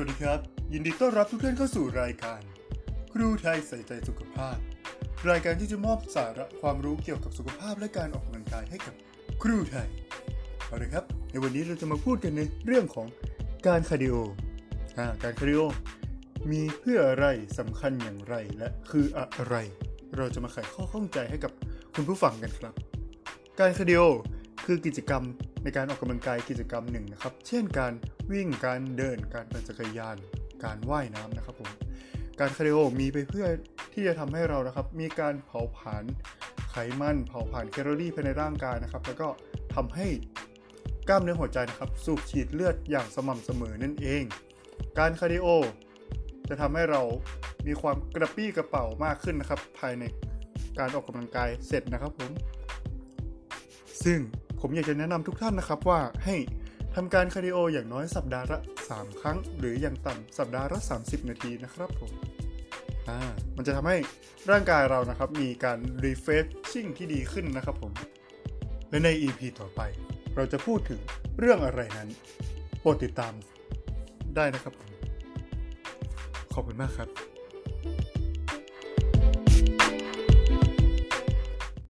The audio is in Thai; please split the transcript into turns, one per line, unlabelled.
วัสดีครับ ยินดีต้อนรับทุกท่านเข้าสู่รายการ ครูไทยใส่ใจสุขภาพ รายการที่จะมอบสาระความรู้เกี่ยวกับสุขภาพและการออกกำลังกายให้กับครูไทยเอาเลยครับ ในวันนี้เราจะมาพูดกันในเรื่องของการคาร์ดิโอการคาร์ดิโอมีเพื่ออะไรสำคัญอย่างไรและคืออะไร เราจะมาไขข้อข้องใจให้กับคุณผู้ฟังกันครับ การคาร์ดิโอ คือกิจกรรมในการออกกำลังกายกิจกรรมหนึ่งนะครับ เช่นการวิ่งการเดินการปั่นจักรยาน การว่ายน้ำนะครับผมการคาร์ดิโอมีไปเพื่อที่จะทำให้เรานะครับ มีการเผาผลาญไขมันเผาผลาญแคลอรี่ภายในร่างกายนะครับ แล้วก็ทำให้กล้ามเนื้อหัวใจนะครับ สูบฉีดเลือดอย่างสม่ำเสมอนั่นเอง การคาร์ดิโอจะทำให้เรามีความกระปรี้กระเปร่ามากขึ้นนะครับ ภายในการออกกำลังกายเสร็จนะครับผมซึ่ง ผมอยากจะแนะนำทุกท่านนะครับว่าให้ทำการคาร์ดิโออย่างน้อยสัปดาห์ละ 3 ครั้ง หรืออย่างต่ำสัปดาห์ละ 30 นาทีนะครับผมอ่ามันจะทำให้ร่างกายเรานะครับ มีการ refreshing ที่ดีขึ้นนะครับผม และใน EP ต่อไป เราจะพูดถึงเรื่องอะไรนั้นโปรดติดตามได้นะครับผม ขอบคุณมากครับ